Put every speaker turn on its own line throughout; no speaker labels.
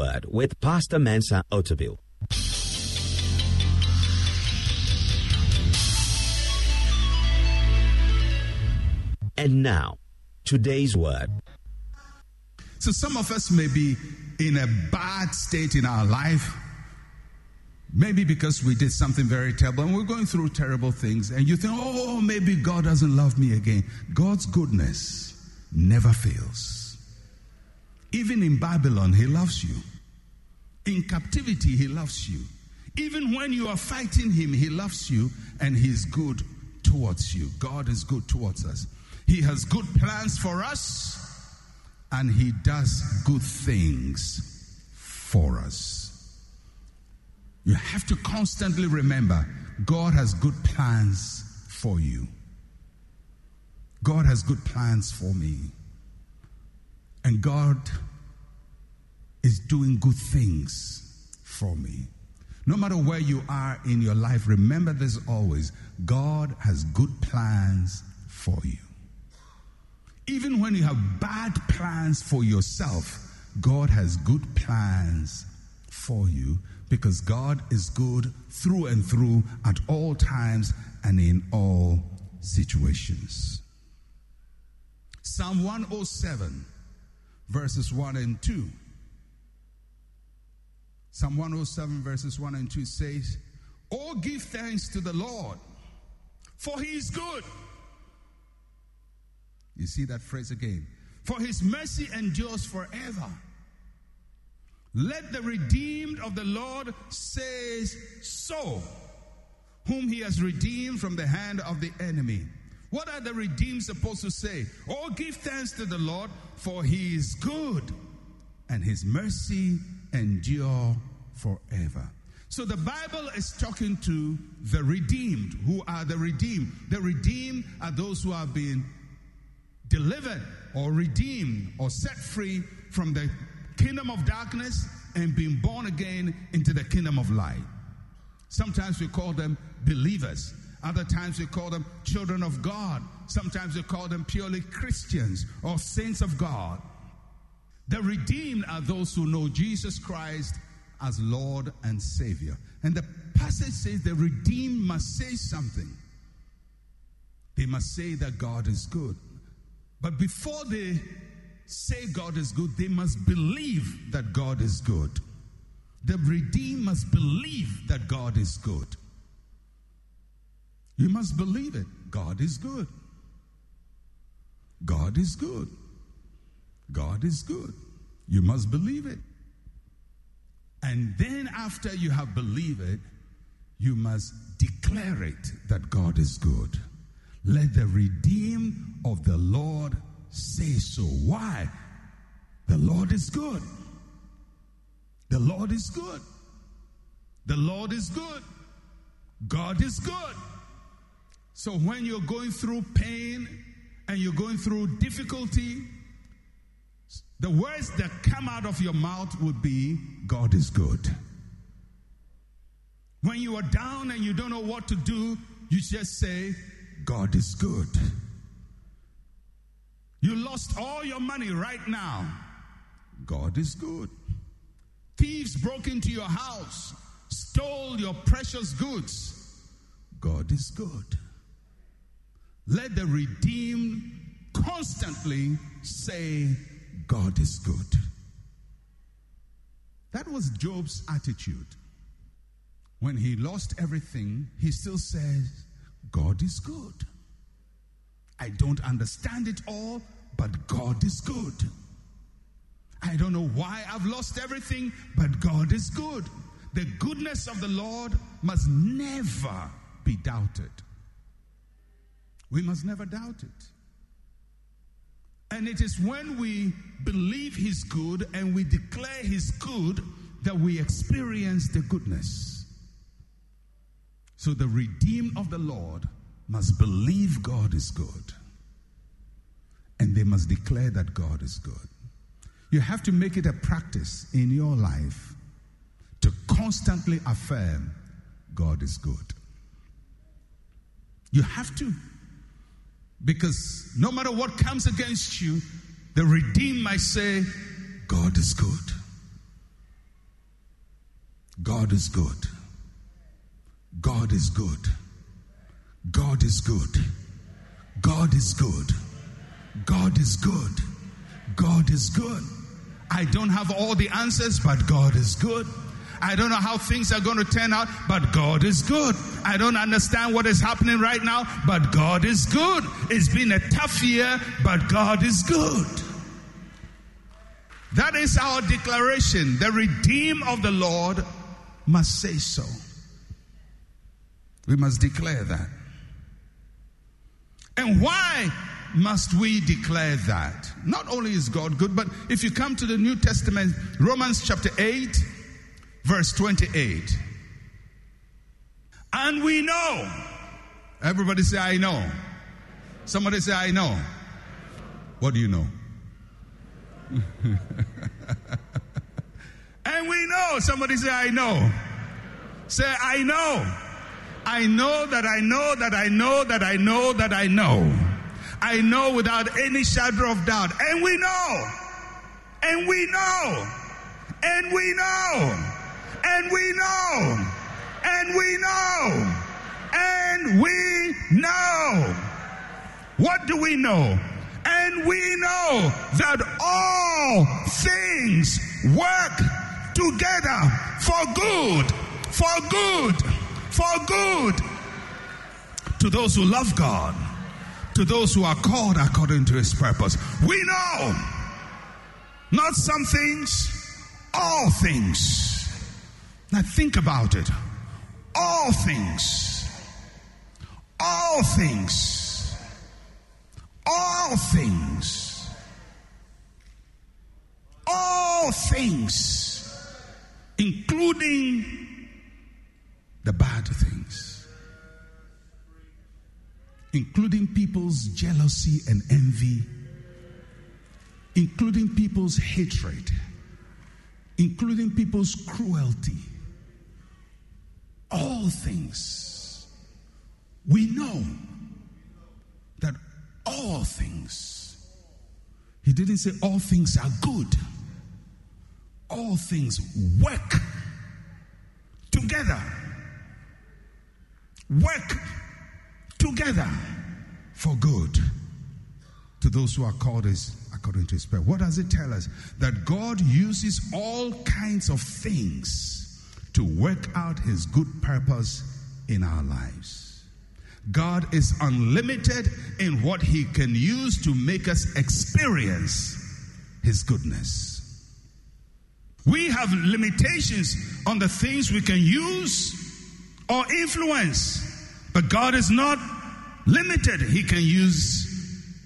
Word with Pastor Mensa Otabil. And now, today's Word.
So some of us may be in a bad state in our life. Maybe because we did something very terrible and we're going through terrible things, and you think, oh, maybe God doesn't love me again. God's goodness never fails. Even in Babylon, He loves you. In captivity, He loves you. Even when you are fighting Him, He loves you and He's good towards you. God is good towards us. He has good plans for us and He does good things for us. You have to constantly remember God has good plans for you. God has good plans for me. And God is doing good things for me. No matter where you are in your life, remember this always God has good plans for you. Even when you have bad plans for yourself, God has good plans for you because God is good through and through at all times and in all situations. Psalm 107, verses 1 and 2. Psalm 107, verses 1 and 2 says, Oh, give thanks to the Lord, for he is good. You see that phrase again. For his mercy endures forever. Let the redeemed of the Lord says so, whom he has redeemed from the hand of the enemy. What are the redeemed supposed to say? Oh, give thanks to the Lord, for he is good, and his mercy endure forever. So the Bible is talking to the redeemed. Who are the redeemed? The redeemed are those who have been delivered or redeemed or set free from the kingdom of darkness and being born again into the kingdom of light. Sometimes we call them believers. Other times we call them children of God. Sometimes we call them purely Christians or saints of God. The redeemed are those who know Jesus Christ as Lord and Savior. And the passage says the redeemed must say something. They must say that God is good. But before they say God is good, they must believe that God is good. The redeemed must believe that God is good. You must believe it. God is good. God is good. God is good. You must believe it. And then, after you have believed it, you must declare it that God is good. Let the redeemed of the Lord say so. Why? The Lord is good. The Lord is good. The Lord is good. God is good. So when you're going through pain and you're going through difficulty, the words that come out of your mouth would be, God is good. When you are down and you don't know what to do, you just say, God is good. You lost all your money right now. God is good. Thieves broke into your house, stole your precious goods. God is good. Let the redeemed constantly say, God is good. That was Job's attitude. When he lost everything, he still says, God is good. I don't understand it all, but God is good. I don't know why I've lost everything, but God is good. The goodness of the Lord must never be doubted. We must never doubt it. And it is when we believe He's good and we declare He's good that we experience the goodness. So the redeemed of the Lord must believe God is good. And they must declare that God is good. You have to make it a practice in your life to constantly affirm God is good. You have to. Because no matter what comes against you, the redeemed might say, God is good. God is good. God is good. God is good. God is good. God is good. God is good. I don't have all the answers, but God is good. I don't know how things are going to turn out, but God is good. I don't understand what is happening right now, but God is good. It's been a tough year, but God is good. That is our declaration. The redeemed of the Lord must say so. We must declare that. And why must we declare that? Not only is God good, but if you come to the New Testament, Romans chapter 8, verse 28. And we know. Everybody say, I know. Somebody say, I know. What do you know? and we know. Somebody say, I know. Say, I know. I know that I know that I know that I know that I know. I know without any shadow of doubt. And we know. And we know. And we know. And we know. And we know. And we know. What do we know? And we know that all things work together for good, for good, for good to those who love God, to those who are called according to his purpose. We know not some things, all things. Now think about it. All things. All things. All things. All things. Including the bad things. Including people's jealousy and envy. Including people's hatred. Including people's cruelty all things. We know that all things, he didn't say all things are good, all things work together. Work together for good to those who are called as according to his prayer. What does it tell us? That God uses all kinds of things to work out his good purpose in our lives. God is unlimited in what he can use to make us experience his goodness. We have limitations on the things we can use or influence, but God is not limited. He can use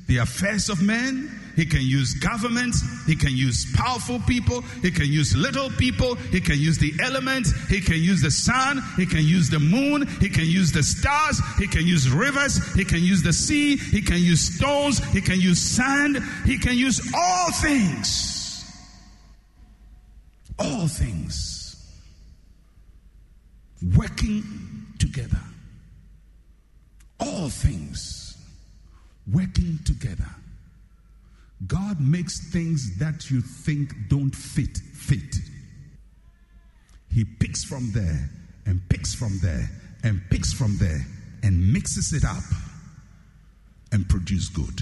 the affairs of men, he can use governments. He can use powerful people. He can use little people. He can use the elements. He can use the sun. He can use the moon. He can use the stars. He can use rivers. He can use the sea. He can use stones. He can use sand. He can use all things. All things working together. All things working together. God makes things that you think don't fit, fit. He picks from there and picks from there and picks from there and mixes it up and produce good.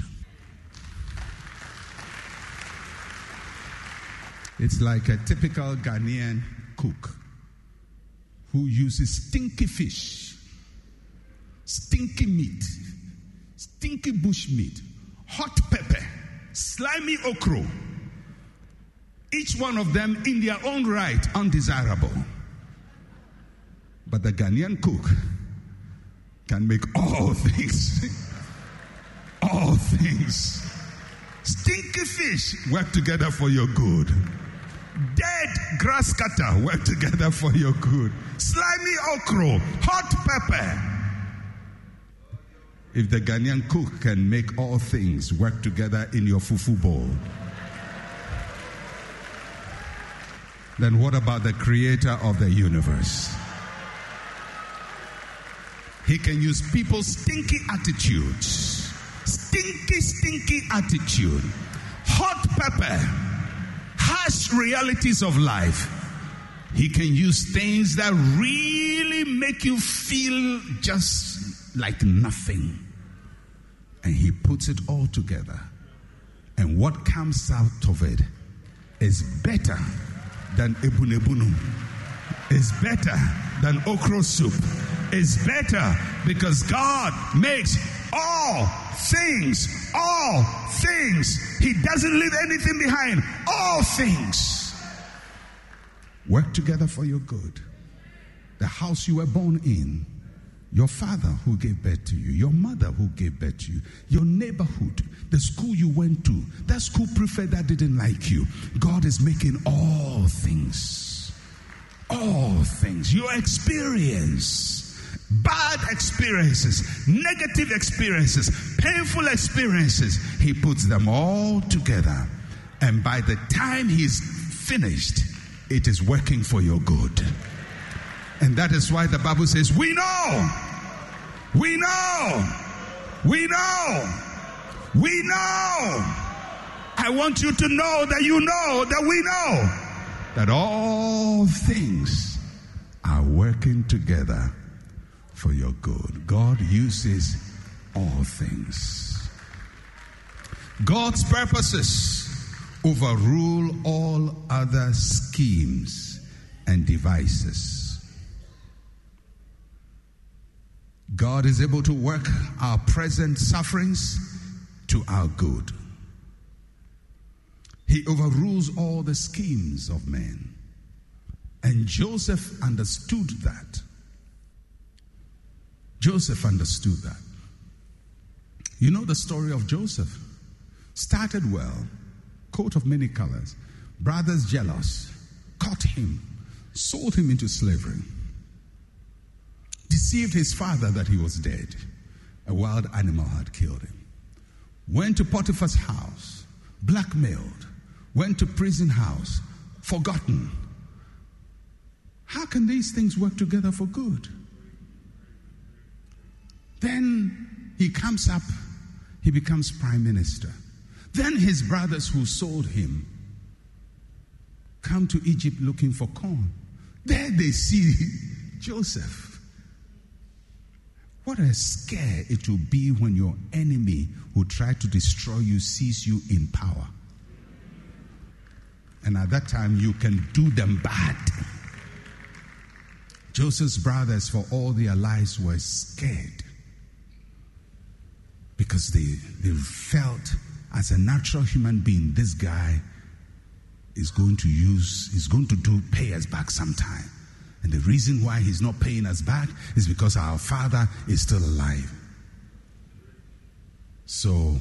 It's like a typical Ghanaian cook who uses stinky fish, stinky meat, stinky bush meat, hot pepper, slimy okra. Each one of them, in their own right, undesirable. But the Ghanaian cook can make all things, all things. Stinky fish work together for your good. Dead grass cutter work together for your good. Slimy okra, hot pepper. If the Ghanaian cook can make all things work together in your fufu bowl, then what about the creator of the universe? He can use people's stinky attitudes, stinky, stinky attitude, hot pepper, harsh realities of life He can use things that really make you feel just like nothing. And He puts it all together. And what comes out of it is better than ebunebunu, is better than okra soup, is better because God makes all things, all things. He doesn't leave anything behind. All things work together for your good. The house you were born in, your father who gave birth to you, your mother who gave birth to you, your neighborhood, the school you went to, that school prefect that didn't like you. God is making all things, all things, your experience, bad experiences, negative experiences, painful experiences, He puts them all together. And by the time He's finished, it is working for your good. And that is why the Bible says, We know, we know, we know, we know. I want you to know that you know that we know that all things are working together for your good. God uses all things. God's purposes overrule all other schemes and devices. God is able to work our present sufferings to our good. He overrules all the schemes of men. And Joseph understood that. Joseph understood that. You know the story of Joseph. Started well, coat of many colors, brothers jealous, caught him, sold him into slavery, deceived his father that he was dead. A wild animal had killed him. Went to Potiphar's house, blackmailed, went to prison house, forgotten. How can these things work together for good? Then he comes up, he becomes prime minister. Then his brothers who sold him come to Egypt looking for corn. There they see Joseph. What a scare it will be when your enemy who tried to destroy you sees you in power. And at that time, you can do them bad. Joseph's brothers, for all their lives, were scared because they, they felt as a natural human being, this guy is going to use, is going to do pay us back sometime. And the reason why he's not paying us back is because our father is still alive. So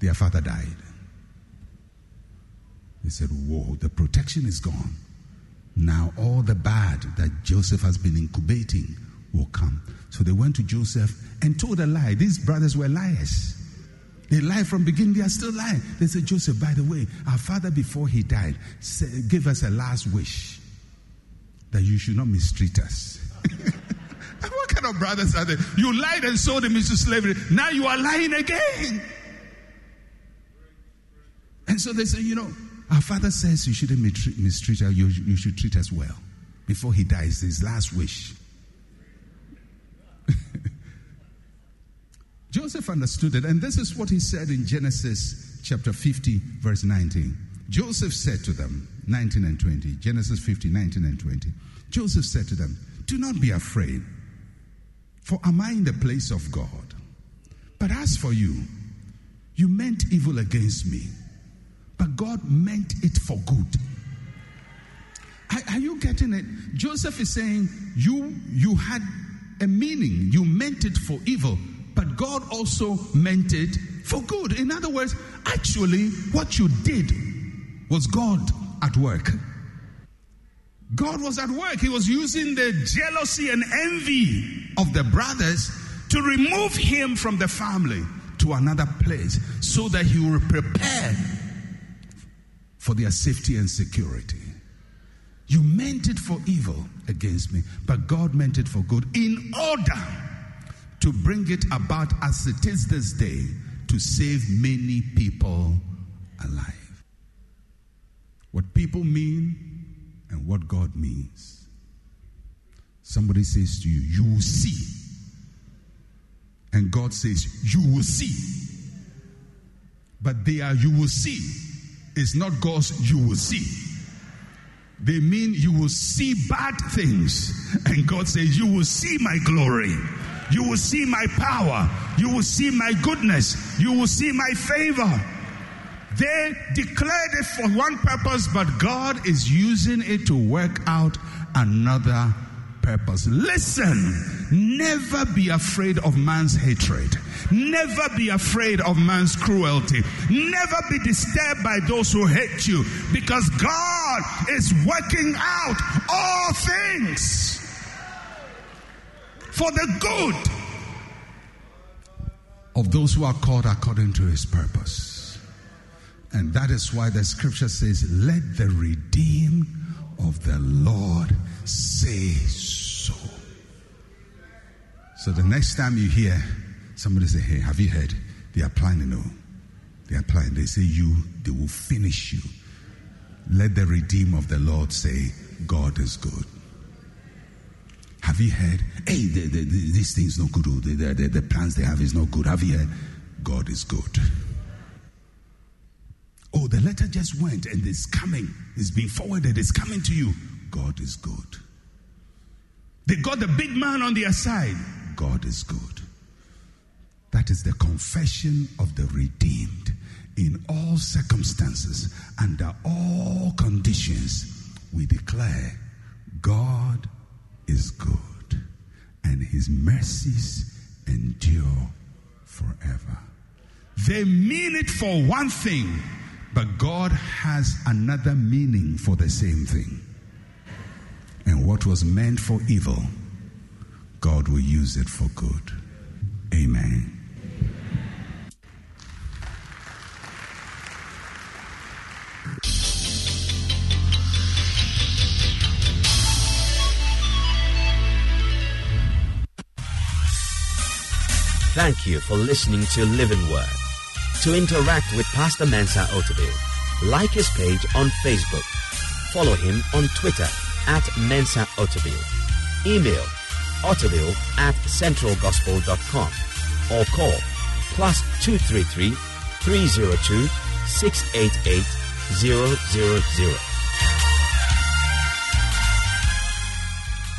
their father died. They said, Whoa, the protection is gone. Now all the bad that Joseph has been incubating will come. So they went to Joseph and told a lie. These brothers were liars. They lied from beginning, they are still lying. They said, Joseph, by the way, our father before he died gave us a last wish that you should not mistreat us. what kind of brothers are they? You lied and sold him into slavery. Now you are lying again. And so they say, you know, our father says you shouldn't mistreat us, you, you should treat us well. Before he dies, his last wish. Joseph understood it, and this is what he said in Genesis chapter 50, verse 19. Joseph said to them, 19 and 20, Genesis 50, 19 and 20. Joseph said to them, Do not be afraid, for am I in the place of God? But as for you, you meant evil against me, but God meant it for good. Are, are you getting it? Joseph is saying, You you had a meaning, you meant it for evil, but God also meant it for good. In other words, actually, what you did was God at work. God was at work. He was using the jealousy and envy of the brothers to remove him from the family to another place so that he will prepare for their safety and security. You meant it for evil against me, but God meant it for good in order to bring it about as it is this day to save many people alive. What people mean and what God means. Somebody says to you, You will see. And God says, You will see. But they are, you will see. It's not God's, you will see. They mean you will see bad things. And God says, You will see my glory. You will see my power. You will see my goodness. You will see my favor. They declared it for one purpose, but God is using it to work out another purpose. Listen, never be afraid of man's hatred. Never be afraid of man's cruelty. Never be disturbed by those who hate you because God is working out all things for the good of those who are called according to his purpose. And that is why the scripture says, Let the redeemed of the Lord say so. So the next time you hear somebody say, Hey, have you heard? They are planning, no. They are planning. They say, You, they will finish you. Let the redeemed of the Lord say, God is good. Have you heard? Hey, the, the, the, this thing's not good. Oh. The, the, the plans they have is not good. Have you heard? God is good. Oh, the letter just went and it's coming. It's being forwarded. It's coming to you. God is good. They got the big man on their side. God is good. That is the confession of the redeemed in all circumstances, under all conditions. We declare God is good, and his mercies endure forever. They mean it for one thing, but God has another meaning for the same thing. And what was meant for evil, God will use it for good. Amen.
Thank you for listening to Living Word. To interact with Pastor Mensa Otabil, like his page on Facebook. Follow him on Twitter at Mensa Otabil. Email otabil at centralgospel.com or call plus 233 302 688 000.